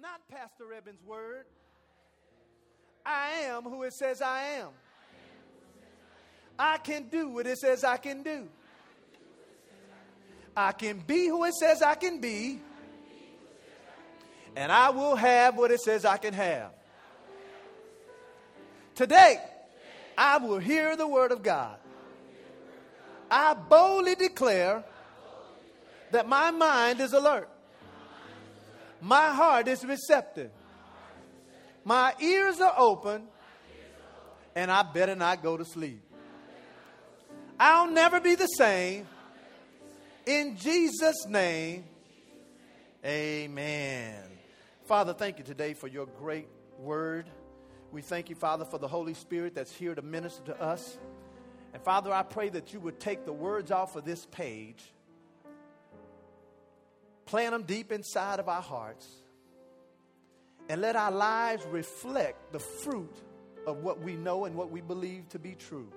Not Pastor Eben's word. I am who it says I am. I can do what it says I can do. I can be who it says I can be. And I will have what it says I can have. Today, I will hear the word of God. I boldly declare that my mind is alert. My heart is receptive. My ears are open. And I better not go to sleep. I'll never be the same. In Jesus' name, amen. Father, thank you today for your great word. We thank you, Father, for the Holy Spirit that's here to minister to us. And Father, I pray that you would take the words off of this page, plant them deep inside of our hearts, and let our lives reflect the fruit of what we know and what we believe to be true.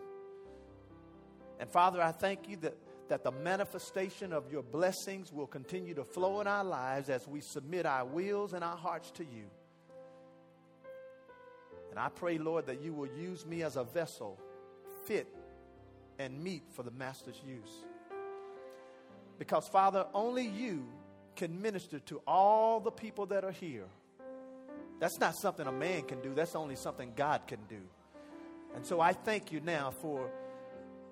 And Father, I thank you that, that the manifestation of your blessings will continue to flow in our lives as we submit our wills and our hearts to you. And I pray, Lord, that you will use me as a vessel fit and meet for the Master's use. Because, Father, only you can minister to all the people that are here. That's not something a man can do, that's only something God can do. And so I thank you now for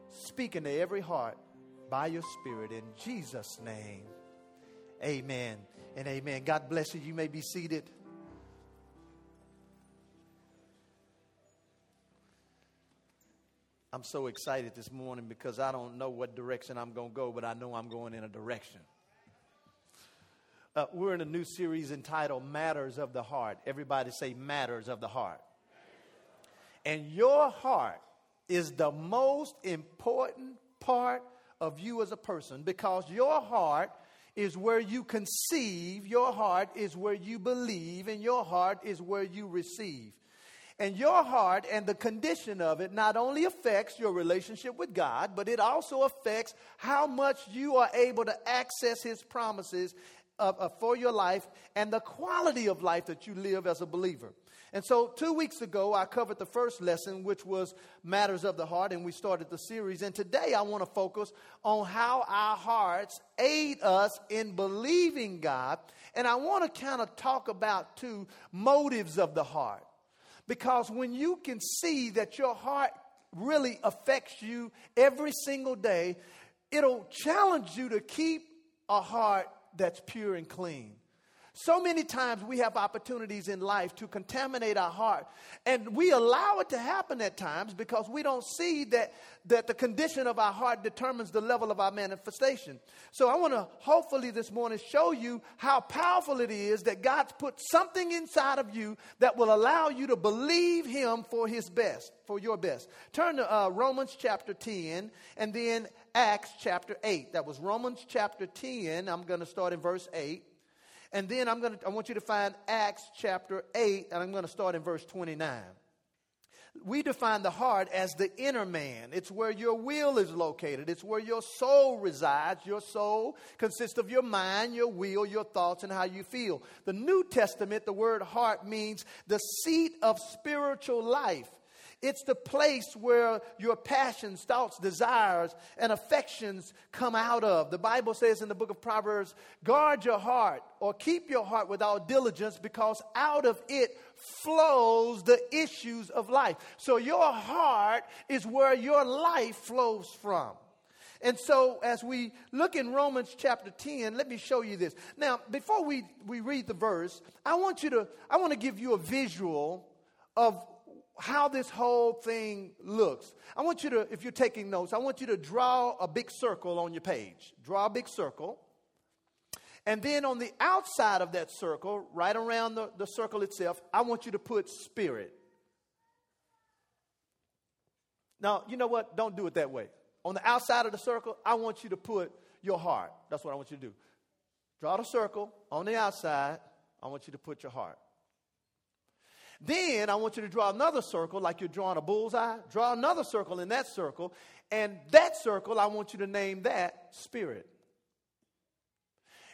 speaking to every heart by your Spirit in Jesus' name. Amen and amen. God bless you. You may be seated. I'm so excited this morning because I don't know what direction I'm going to go, but I know I'm going in a direction. Uh, we're in a new series entitled Matters of the Heart. Everybody say Matters of the Heart. And your heart is the most important part of you as a person because your heart is where you conceive, your heart is where you believe, and your heart is where you receive. And your heart and the condition of it not only affects your relationship with God, but it also affects how much you are able to access His promises of, of, for your life and the quality of life that you live as a believer. And so, two weeks ago, I covered the first lesson, which was Matters of the Heart, and we started the series. And today, I want to focus on how our hearts aid us in believing God. And I want to kind of talk about two motives of the heart. Because when you can see that your heart really affects you every single day, it'll challenge you to keep a heart that's pure and clean. So many times we have opportunities in life to contaminate our heart. And we allow it to happen at times because we don't see that, that the condition of our heart determines the level of our manifestation. So I want to hopefully this morning show you how powerful it is that God's put something inside of you that will allow you to believe Him for His best, for your best. Turn to uh, Romans chapter 10 and then Acts chapter 8. That was Romans chapter 10. I'm going to start in verse 8. And then I'm going to, I want you to find Acts chapter 8, and I'm going to start in verse 29. We define the heart as the inner man. It's where your will is located. It's where your soul resides. Your soul consists of your mind, your will, your thoughts, and how you feel. The New Testament, the word heart means the seat of spiritual life. It's the place where your passions, thoughts, desires, and affections come out of. The Bible says in the book of Proverbs, guard your heart or keep your heart without diligence because out of it flows the issues of life. So your heart is where your life flows from. And so, as we look in Romans chapter 10, let me show you this. Now, before we, we read the verse, I want you to, I want to give you a visual of how this whole thing looks. I want you to, if you're taking notes, I want you to draw a big circle on your page. Draw a big circle. And then on the outside of that circle, right around the, the circle itself, I want you to put spirit. Now, you know what? Don't do it that way. On the outside of the circle, I want you to put your heart. That's what I want you to do. Draw the circle. On the outside, I want you to put your heart. Then I want you to draw another circle like you're drawing a bullseye. Draw another circle in that circle. And that circle, I want you to name that spirit.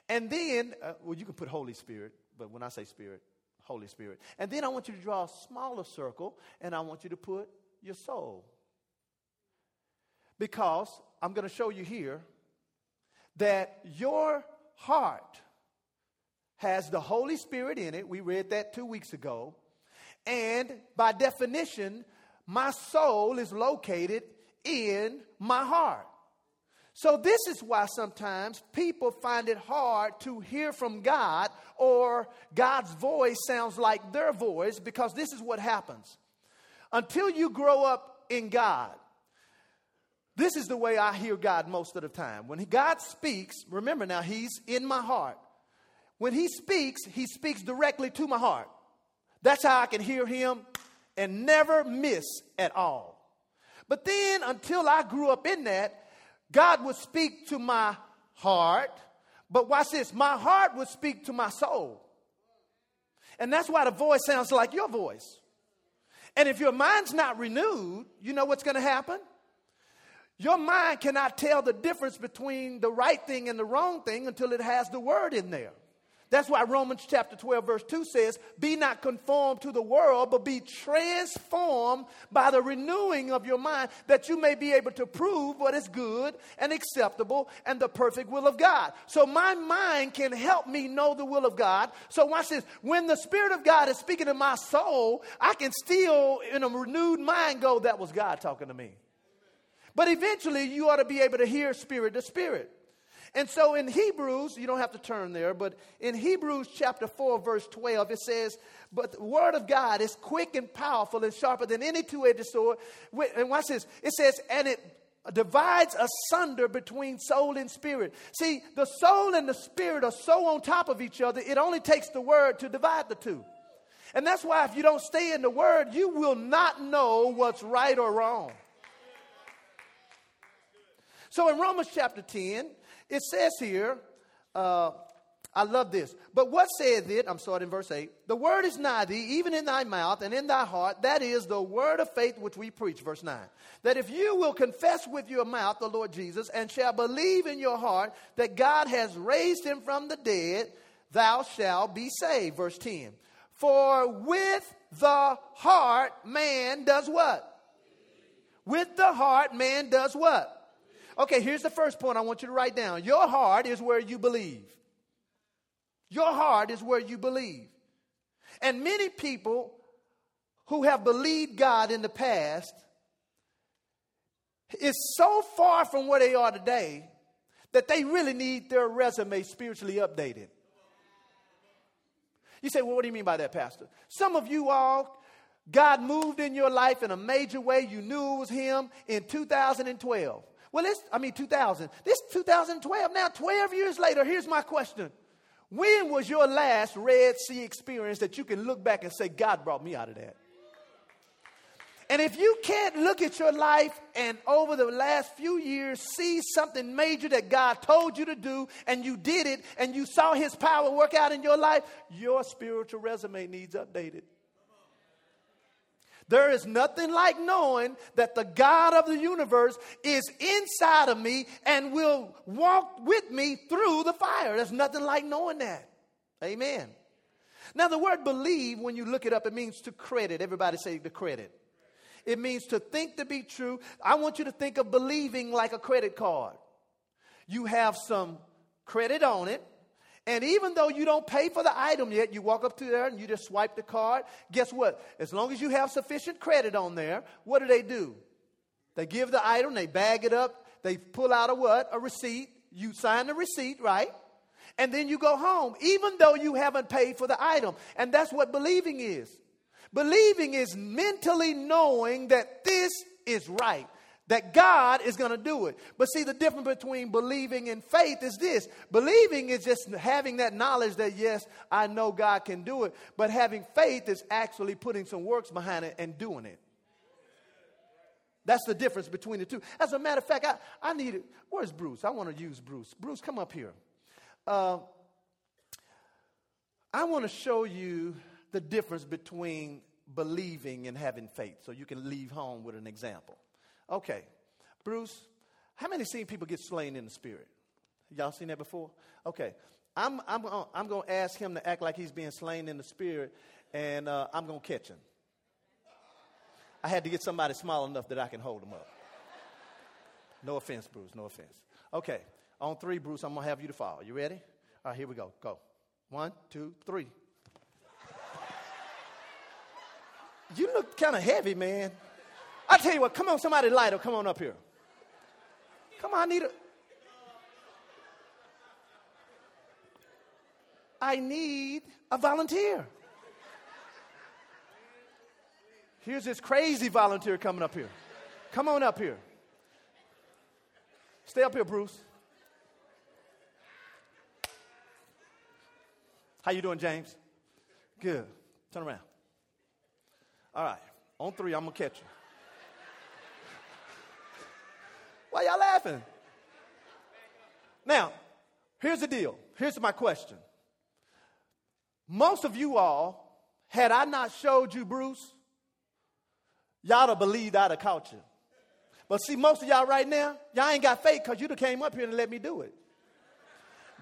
And then, uh, well, you can put Holy Spirit, but when I say Spirit, Holy Spirit. And then I want you to draw a smaller circle, and I want you to put your soul. Because I'm going to show you here that your heart has the Holy Spirit in it. We read that two weeks ago. And by definition, my soul is located in my heart. So, this is why sometimes people find it hard to hear from God or God's voice sounds like their voice because this is what happens. Until you grow up in God, this is the way I hear God most of the time. When God speaks, remember now, He's in my heart. When He speaks, He speaks directly to my heart. That's how I can hear Him and never miss at all. But then, until I grew up in that, God would speak to my heart, but watch this my heart would speak to my soul. And that's why the voice sounds like your voice. And if your mind's not renewed, you know what's going to happen? Your mind cannot tell the difference between the right thing and the wrong thing until it has the word in there. That's why Romans chapter 12, verse 2 says, Be not conformed to the world, but be transformed by the renewing of your mind, that you may be able to prove what is good and acceptable and the perfect will of God. So my mind can help me know the will of God. So watch this. When the Spirit of God is speaking to my soul, I can still, in a renewed mind, go, That was God talking to me. But eventually, you ought to be able to hear spirit to spirit. And so in Hebrews, you don't have to turn there, but in Hebrews chapter 4, verse 12, it says, But the word of God is quick and powerful and sharper than any two edged sword. And watch this. It says, And it divides asunder between soul and spirit. See, the soul and the spirit are so on top of each other, it only takes the word to divide the two. And that's why if you don't stay in the word, you will not know what's right or wrong. So in Romans chapter 10, it says here, uh, I love this. But what saith it? I'm starting in verse 8. The word is nigh thee, even in thy mouth and in thy heart. That is the word of faith which we preach. Verse 9. That if you will confess with your mouth the Lord Jesus and shall believe in your heart that God has raised him from the dead, thou shalt be saved. Verse 10. For with the heart man does what? With the heart man does what? Okay, here's the first point I want you to write down. Your heart is where you believe. Your heart is where you believe. And many people who have believed God in the past is so far from where they are today that they really need their resume spiritually updated. You say, well, what do you mean by that, Pastor? Some of you all, God moved in your life in a major way. You knew it was Him in 2012. Well, it's, I mean, 2000. This 2012. Now, 12 years later, here's my question. When was your last Red Sea experience that you can look back and say, God brought me out of that? And if you can't look at your life and over the last few years see something major that God told you to do and you did it and you saw his power work out in your life, your spiritual resume needs updated. There is nothing like knowing that the God of the universe is inside of me and will walk with me through the fire. There's nothing like knowing that. Amen. Now, the word believe, when you look it up, it means to credit. Everybody say the credit. It means to think to be true. I want you to think of believing like a credit card. You have some credit on it, and even though you don't pay for the item yet, you walk up to there and you just swipe the card. Guess what? As long as you have sufficient credit on there, what do they do? They give the item, they bag it up, they pull out a what? A receipt. You sign the receipt, right? And then you go home, even though you haven't paid for the item. And that's what believing is. Believing is mentally knowing that this is right that God is going to do it. But see, the difference between believing and faith is this believing is just having that knowledge that, yes, I know God can do it. But having faith is actually putting some works behind it and doing it. That's the difference between the two. As a matter of fact, I, I need it. Where's Bruce? I want to use Bruce. Bruce, come up here. Uh, I want to show you the difference between believing and having faith so you can leave home with an example. Okay, Bruce, how many seen people get slain in the spirit? Y'all seen that before? Okay, I'm, I'm, I'm going to ask him to act like he's being slain in the spirit, and uh, I'm going to catch him. I had to get somebody small enough that I can hold him up. No offense, Bruce, no offense. Okay, on three, Bruce, I'm going to have you to fall. You ready? All right, here we go. Go. One, two, three. You look kind of heavy, man. Tell you what, come on, somebody lighter, come on up here. Come on, I need a. I need a volunteer. Here's this crazy volunteer coming up here. Come on up here. Stay up here, Bruce. How you doing, James? Good. Turn around. All right. On three, I'm gonna catch you. Why y'all laughing? Now, here's the deal. Here's my question. Most of you all, had I not showed you Bruce, y'all have believed I'd have caught you. But see, most of y'all right now, y'all ain't got faith because you'd have came up here and let me do it.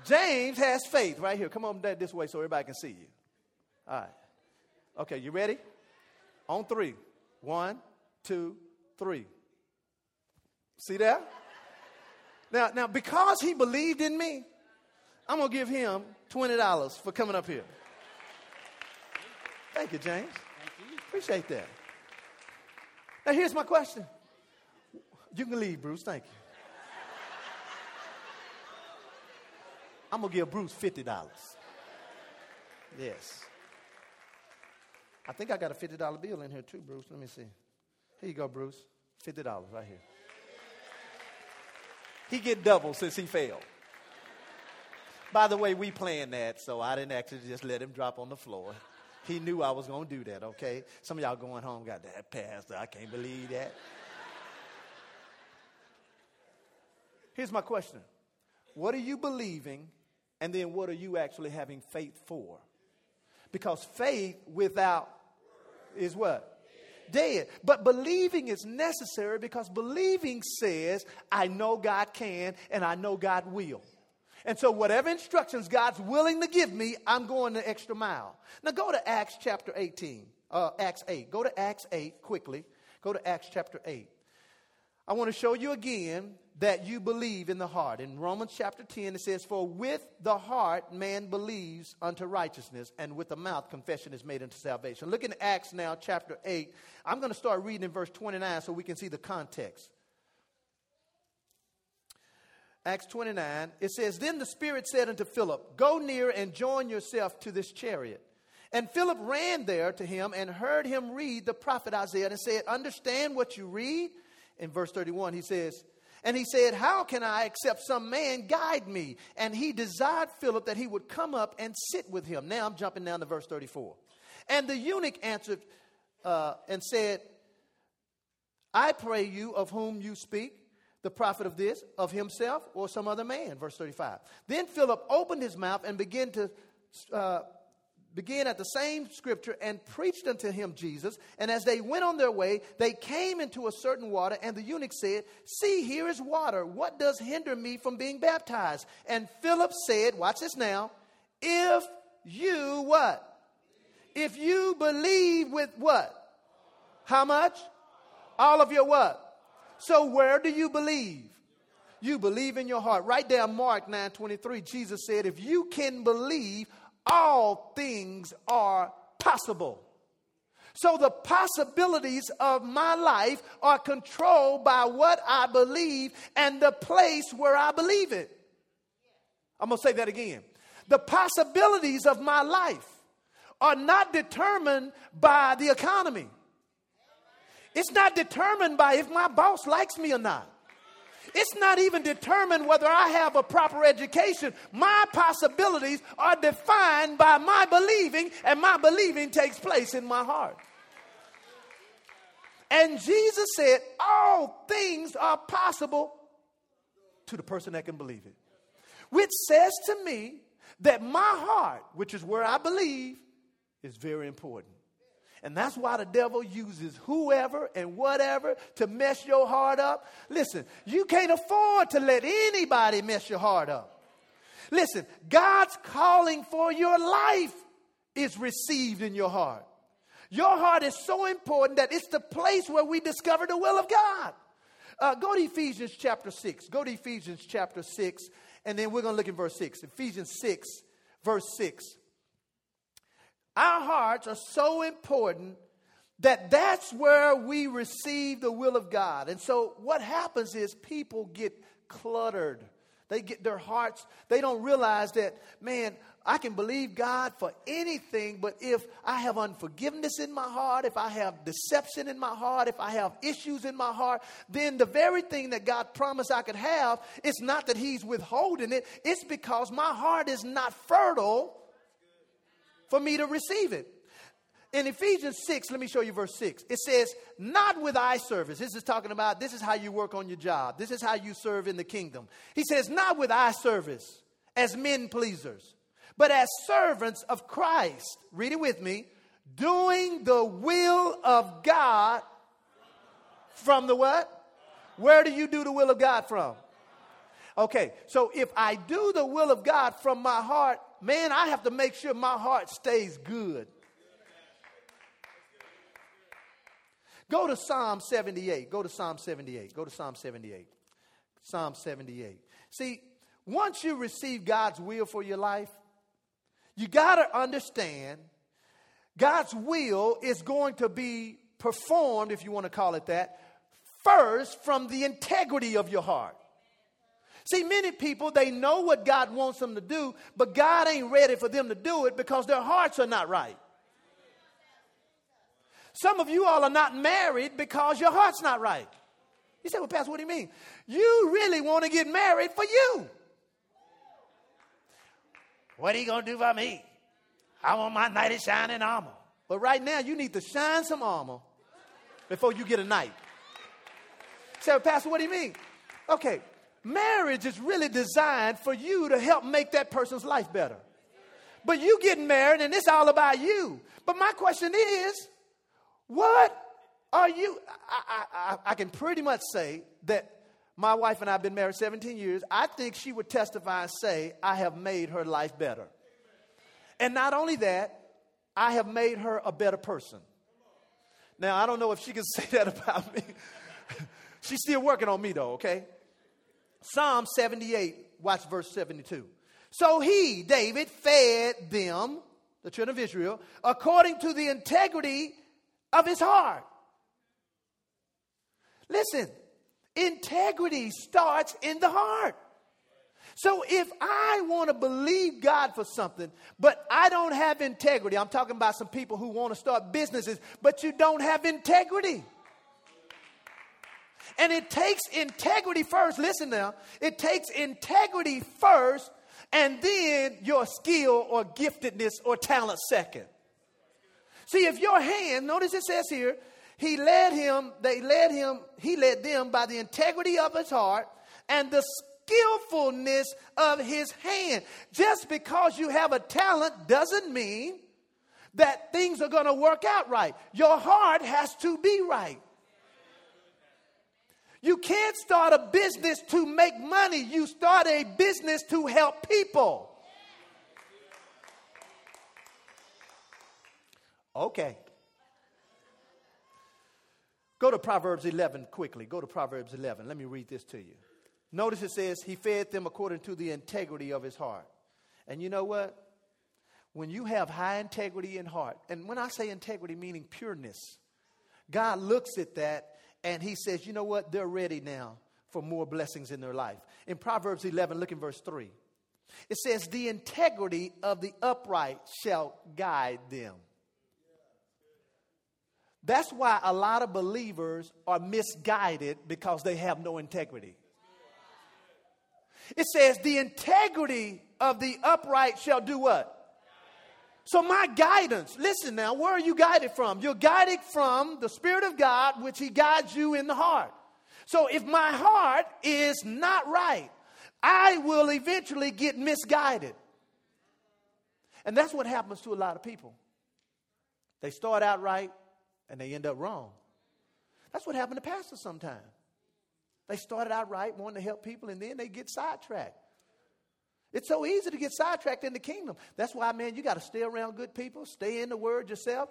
James has faith right here. Come on this way so everybody can see you. All right. Okay, you ready? On three. One, two, three. See that? Now, now, because he believed in me, I'm going to give him $20 for coming up here. Thank you, James. Thank you. Appreciate that. Now, here's my question. You can leave, Bruce. Thank you. I'm going to give Bruce $50. Yes. I think I got a $50 bill in here too, Bruce. Let me see. Here you go, Bruce. $50 right here. He get double since he failed. By the way, we planned that, so I didn't actually just let him drop on the floor. He knew I was going to do that, okay? Some of y'all going home got that pastor. I can't believe that. Here's my question What are you believing, and then what are you actually having faith for? Because faith without is what? Dead. But believing is necessary because believing says, I know God can and I know God will. And so, whatever instructions God's willing to give me, I'm going the extra mile. Now, go to Acts chapter 18, uh, Acts 8. Go to Acts 8 quickly. Go to Acts chapter 8. I want to show you again that you believe in the heart. In Romans chapter 10, it says, For with the heart man believes unto righteousness, and with the mouth confession is made unto salvation. Look in Acts now, chapter 8. I'm going to start reading in verse 29 so we can see the context. Acts 29, it says, Then the Spirit said unto Philip, Go near and join yourself to this chariot. And Philip ran there to him and heard him read the prophet Isaiah and said, Understand what you read? In verse 31, he says, and he said, How can I except some man guide me? And he desired Philip that he would come up and sit with him. Now I'm jumping down to verse 34. And the eunuch answered uh, and said, I pray you of whom you speak, the prophet of this, of himself, or some other man. Verse 35. Then Philip opened his mouth and began to uh, began at the same scripture and preached unto him Jesus. And as they went on their way, they came into a certain water, and the eunuch said, See, here is water. What does hinder me from being baptized? And Philip said, Watch this now. If you what? If you believe with what? How much? All of your what? So where do you believe? You believe in your heart. Right there, Mark 9 23, Jesus said, If you can believe, all things are possible. So the possibilities of my life are controlled by what I believe and the place where I believe it. I'm going to say that again. The possibilities of my life are not determined by the economy. It's not determined by if my boss likes me or not. It's not even determined whether I have a proper education. My possibilities are defined by my believing, and my believing takes place in my heart. And Jesus said, All things are possible to the person that can believe it. Which says to me that my heart, which is where I believe, is very important. And that's why the devil uses whoever and whatever to mess your heart up. Listen, you can't afford to let anybody mess your heart up. Listen, God's calling for your life is received in your heart. Your heart is so important that it's the place where we discover the will of God. Uh, go to Ephesians chapter 6. Go to Ephesians chapter 6, and then we're going to look at verse 6. Ephesians 6, verse 6. Our hearts are so important that that's where we receive the will of God. And so what happens is people get cluttered. They get their hearts, they don't realize that, man, I can believe God for anything, but if I have unforgiveness in my heart, if I have deception in my heart, if I have issues in my heart, then the very thing that God promised I could have, it's not that He's withholding it, it's because my heart is not fertile for me to receive it. In Ephesians 6, let me show you verse 6. It says, Not with eye service. This is talking about this is how you work on your job, this is how you serve in the kingdom. He says, Not with eye service as men pleasers but as servants of Christ. Read it with me. Doing the will of God from the what? Where do you do the will of God from? Okay, so if I do the will of God from my heart, man, I have to make sure my heart stays good. Go to Psalm 78. Go to Psalm 78. Go to Psalm 78. Psalm 78. See, once you receive God's will for your life, you got to understand God's will is going to be performed, if you want to call it that, first from the integrity of your heart. See, many people, they know what God wants them to do, but God ain't ready for them to do it because their hearts are not right. Some of you all are not married because your heart's not right. You say, Well, Pastor, what do you mean? You really want to get married for you. What are you going to do for me? I want my knight to shine in shining armor. But right now, you need to shine some armor before you get a knight. Say, Pastor, what do you mean? Okay, marriage is really designed for you to help make that person's life better. But you getting married and it's all about you. But my question is, what are you? I, I, I can pretty much say that my wife and I have been married 17 years. I think she would testify and say, I have made her life better. And not only that, I have made her a better person. Now, I don't know if she can say that about me. She's still working on me, though, okay? Psalm 78, watch verse 72. So he, David, fed them, the children of Israel, according to the integrity of his heart. Listen, Integrity starts in the heart. So if I want to believe God for something, but I don't have integrity, I'm talking about some people who want to start businesses, but you don't have integrity. And it takes integrity first. Listen now. It takes integrity first, and then your skill or giftedness or talent second. See, if your hand, notice it says here, he led him, they led him, he led them by the integrity of his heart and the skillfulness of his hand. Just because you have a talent doesn't mean that things are going to work out right. Your heart has to be right. You can't start a business to make money. You start a business to help people. Okay. Go to Proverbs 11 quickly. Go to Proverbs 11. Let me read this to you. Notice it says, He fed them according to the integrity of his heart. And you know what? When you have high integrity in heart, and when I say integrity, meaning pureness, God looks at that and He says, You know what? They're ready now for more blessings in their life. In Proverbs 11, look in verse 3. It says, The integrity of the upright shall guide them. That's why a lot of believers are misguided because they have no integrity. It says, the integrity of the upright shall do what? So, my guidance, listen now, where are you guided from? You're guided from the Spirit of God, which He guides you in the heart. So, if my heart is not right, I will eventually get misguided. And that's what happens to a lot of people. They start out right, and they end up wrong. That's what happened to pastors sometimes. They started out right, wanting to help people, and then they get sidetracked. It's so easy to get sidetracked in the kingdom. That's why, man, you got to stay around good people, stay in the word yourself,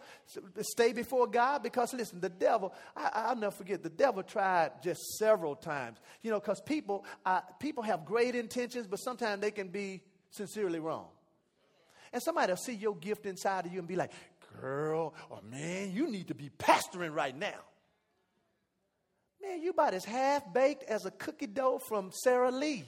stay before God. Because, listen, the devil, I, will never forget, the devil tried just several times. You know, because people, uh, people have great intentions, but sometimes they can be sincerely wrong. And somebody will see your gift inside of you and be like, girl or man, you need to be pastoring right now. Man, you about as half baked as a cookie dough from Sara Lee.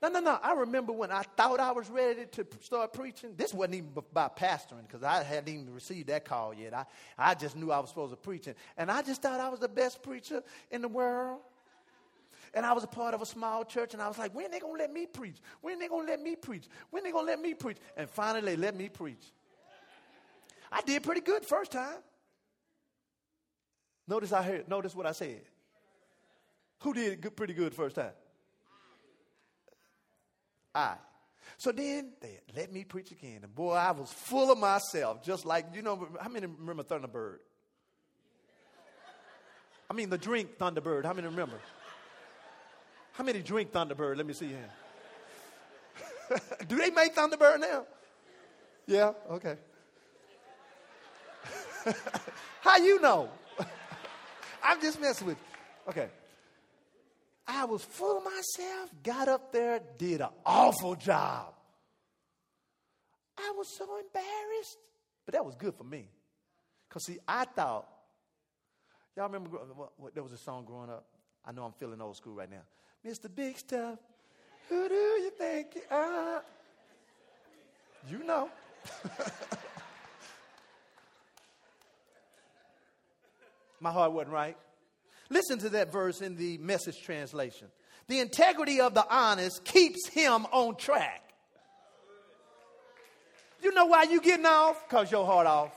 No, no, no. I remember when I thought I was ready to start preaching. This wasn't even about pastoring because I hadn't even received that call yet. I, I just knew I was supposed to preach. And I just thought I was the best preacher in the world. And I was a part of a small church, and I was like, when they gonna let me preach? When they gonna let me preach? When they gonna let me preach? And finally, they let me preach. I did pretty good first time. Notice I heard. Notice what I said. Who did good, pretty good first time? I. So then they let me preach again. And boy, I was full of myself, just like, you know, how many remember Thunderbird? I mean, the drink Thunderbird. How many remember? How many drink Thunderbird? Let me see here. Do they make Thunderbird now? Yeah, okay. How you know? I'm just messing with you. Okay. I was full of myself, got up there, did an awful job. I was so embarrassed. But that was good for me. Because, see, I thought, y'all remember there was a song growing up? I know I'm feeling old school right now. Mr. Big Stuff, who do you think you are? You know. My heart wasn't right. Listen to that verse in the message translation. The integrity of the honest keeps him on track. You know why you getting off? Because your heart off.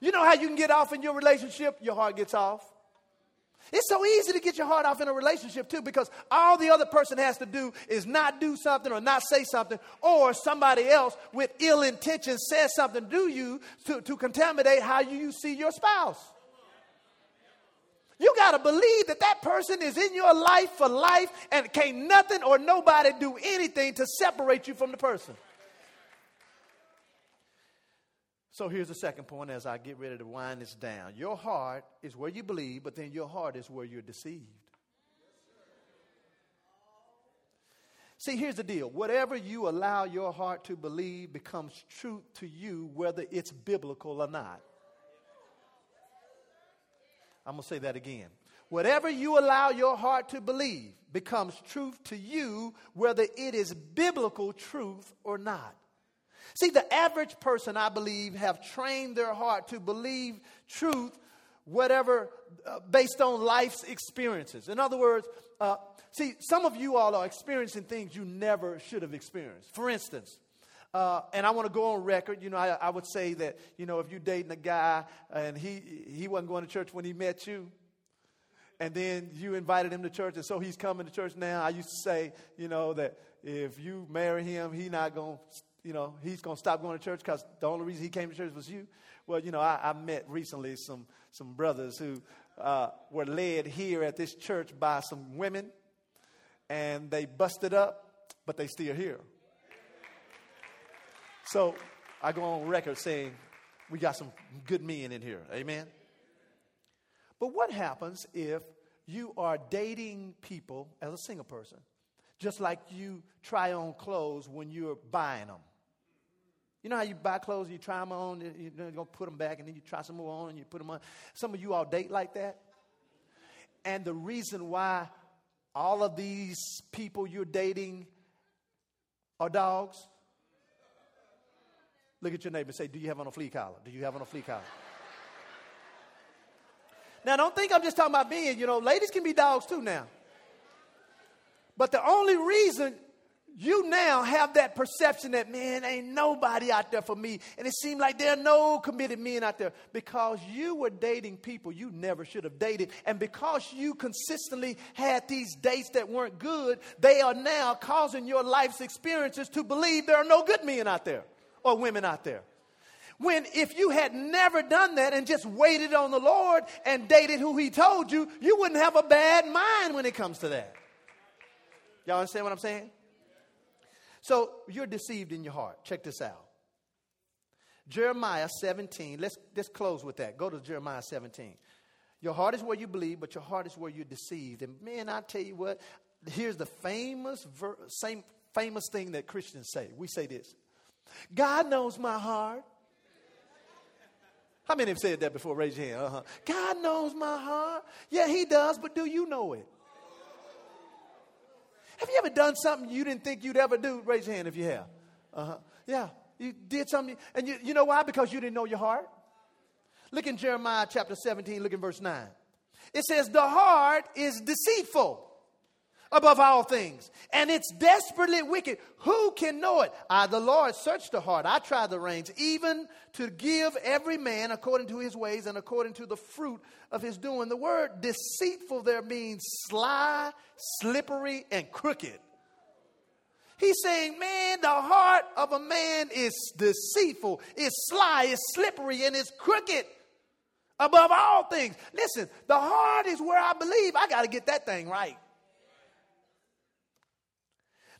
You know how you can get off in your relationship? Your heart gets off. It's so easy to get your heart off in a relationship too because all the other person has to do is not do something or not say something, or somebody else with ill intentions says something to you to, to contaminate how you see your spouse. You got to believe that that person is in your life for life and can't nothing or nobody do anything to separate you from the person. So here's the second point as I get ready to wind this down. Your heart is where you believe, but then your heart is where you're deceived. See, here's the deal. Whatever you allow your heart to believe becomes truth to you, whether it's biblical or not. I'm going to say that again. Whatever you allow your heart to believe becomes truth to you, whether it is biblical truth or not. See, the average person, I believe, have trained their heart to believe truth, whatever, uh, based on life's experiences. In other words, uh, see, some of you all are experiencing things you never should have experienced. For instance, uh, and I want to go on record. You know, I, I, would say that, you know, if you're dating a guy and he, he wasn't going to church when he met you, and then you invited him to church, and so he's coming to church now, I used to say, you know, that if you marry him, he not going to, you know, he's going to stop going to church because the only reason he came to church was you. Well, you know, I, I met recently some, some brothers who uh, were led here at this church by some women, and they busted up, but they still here. So I go on record saying we got some good men in here. Amen. But what happens if you are dating people as a single person, just like you try on clothes when you're buying them? You know how you buy clothes, you try them on, you're going to put them back, and then you try some more on, and you put them on. Some of you all date like that. And the reason why all of these people you're dating are dogs Look at your neighbor and say, Do you have on a flea collar? Do you have on a flea collar? now, don't think I'm just talking about being, you know, ladies can be dogs too now. But the only reason you now have that perception that, man, ain't nobody out there for me. And it seemed like there are no committed men out there because you were dating people you never should have dated. And because you consistently had these dates that weren't good, they are now causing your life's experiences to believe there are no good men out there or women out there. When if you had never done that and just waited on the Lord and dated who He told you, you wouldn't have a bad mind when it comes to that. Y'all understand what I'm saying? So you're deceived in your heart. Check this out. Jeremiah 17. Let's, let's close with that. Go to Jeremiah 17. Your heart is where you believe, but your heart is where you're deceived. And man, I tell you what, here's the famous, ver- same famous thing that Christians say. We say this God knows my heart. How many have said that before? Raise your hand. Uh-huh. God knows my heart. Yeah, He does, but do you know it? Have you ever done something you didn't think you'd ever do? Raise your hand if you have. Uh-huh. Yeah, you did something, and you, you know why? Because you didn't know your heart. Look in Jeremiah chapter 17, look in verse 9. It says, The heart is deceitful above all things, and it's desperately wicked. Who can know it? I, the Lord, search the heart. I try the reins, even to give every man according to his ways and according to the fruit of his doing. The word deceitful there means sly, slippery, and crooked. He's saying, man, the heart of a man is deceitful, it's sly, it's slippery, and it's crooked above all things. Listen, the heart is where I believe. I got to get that thing right.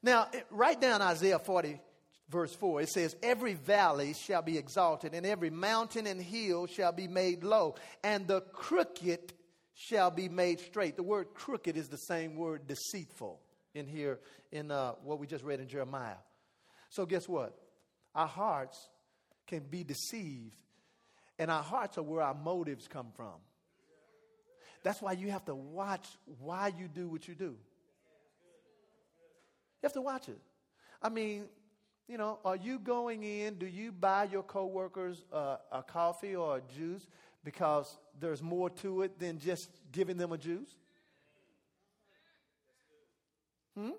Now, write down Isaiah 40, verse 4. It says, Every valley shall be exalted, and every mountain and hill shall be made low, and the crooked shall be made straight. The word crooked is the same word deceitful in here in uh, what we just read in Jeremiah. So, guess what? Our hearts can be deceived, and our hearts are where our motives come from. That's why you have to watch why you do what you do. You have to watch it. I mean, you know, are you going in? Do you buy your coworkers uh, a coffee or a juice because there's more to it than just giving them a juice? Hmm?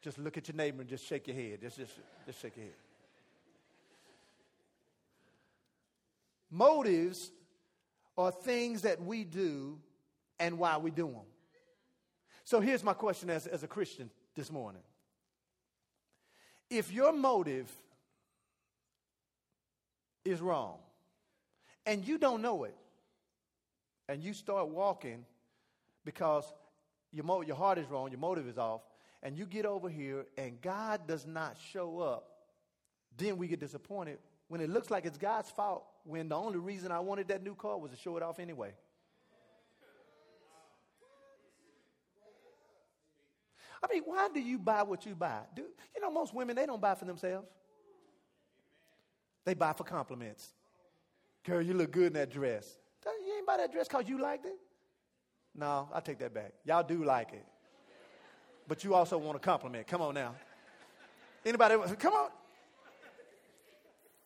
Just look at your neighbor and just shake your head. Just, just, just shake your head. Motives are things that we do and why we do them. So here's my question as, as a Christian this morning. If your motive is wrong and you don't know it, and you start walking because your, mo- your heart is wrong, your motive is off, and you get over here and God does not show up, then we get disappointed when it looks like it's God's fault when the only reason I wanted that new car was to show it off anyway. I mean, why do you buy what you buy? Do, you know, most women, they don't buy for themselves. They buy for compliments. Girl, you look good in that dress. You ain't buy that dress because you liked it? No, i take that back. Y'all do like it. But you also want a compliment. Come on now. Anybody? Come on.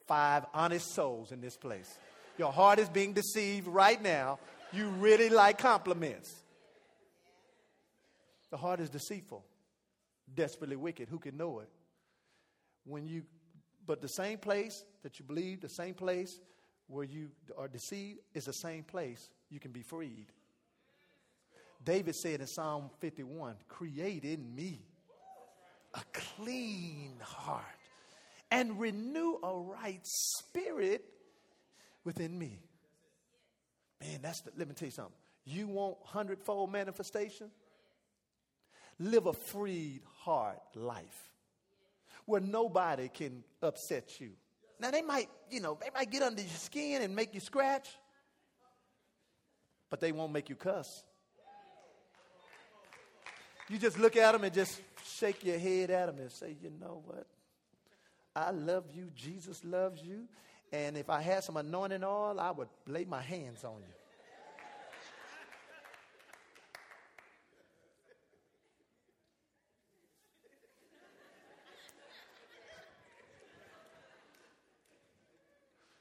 Five honest souls in this place. Your heart is being deceived right now. You really like compliments. The heart is deceitful, desperately wicked. Who can know it? When you, but the same place that you believe, the same place where you are deceived, is the same place you can be freed. David said in Psalm 51 Create in me a clean heart and renew a right spirit within me. Man, that's the, let me tell you something. You want hundredfold manifestation? Live a freed heart life where nobody can upset you. Now, they might, you know, they might get under your skin and make you scratch, but they won't make you cuss. You just look at them and just shake your head at them and say, you know what? I love you. Jesus loves you. And if I had some anointing oil, I would lay my hands on you.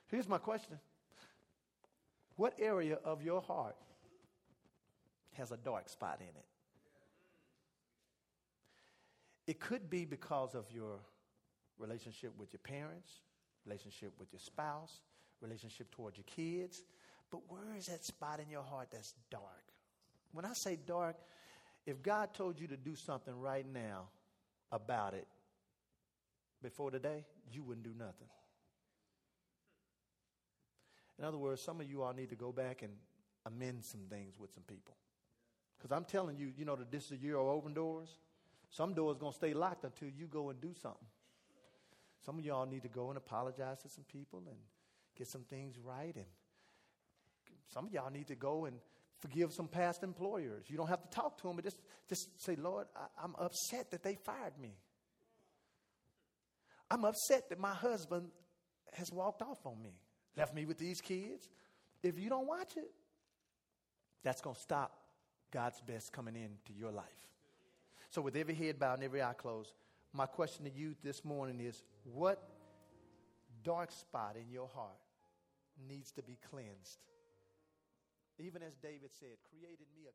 Here's my question What area of your heart has a dark spot in it? It could be because of your relationship with your parents, relationship with your spouse, relationship toward your kids. But where is that spot in your heart that's dark? When I say dark, if God told you to do something right now about it before today, you wouldn't do nothing. In other words, some of you all need to go back and amend some things with some people. Because I'm telling you, you know that this is a year of open doors. Some doors going to stay locked until you go and do something. Some of y'all need to go and apologize to some people and get some things right. And some of y'all need to go and forgive some past employers. You don't have to talk to them, but just, just say, Lord, I, I'm upset that they fired me. I'm upset that my husband has walked off on me, left me with these kids. If you don't watch it, that's going to stop God's best coming into your life. So, with every head bowed and every eye closed, my question to you this morning is what dark spot in your heart needs to be cleansed? Even as David said, created me a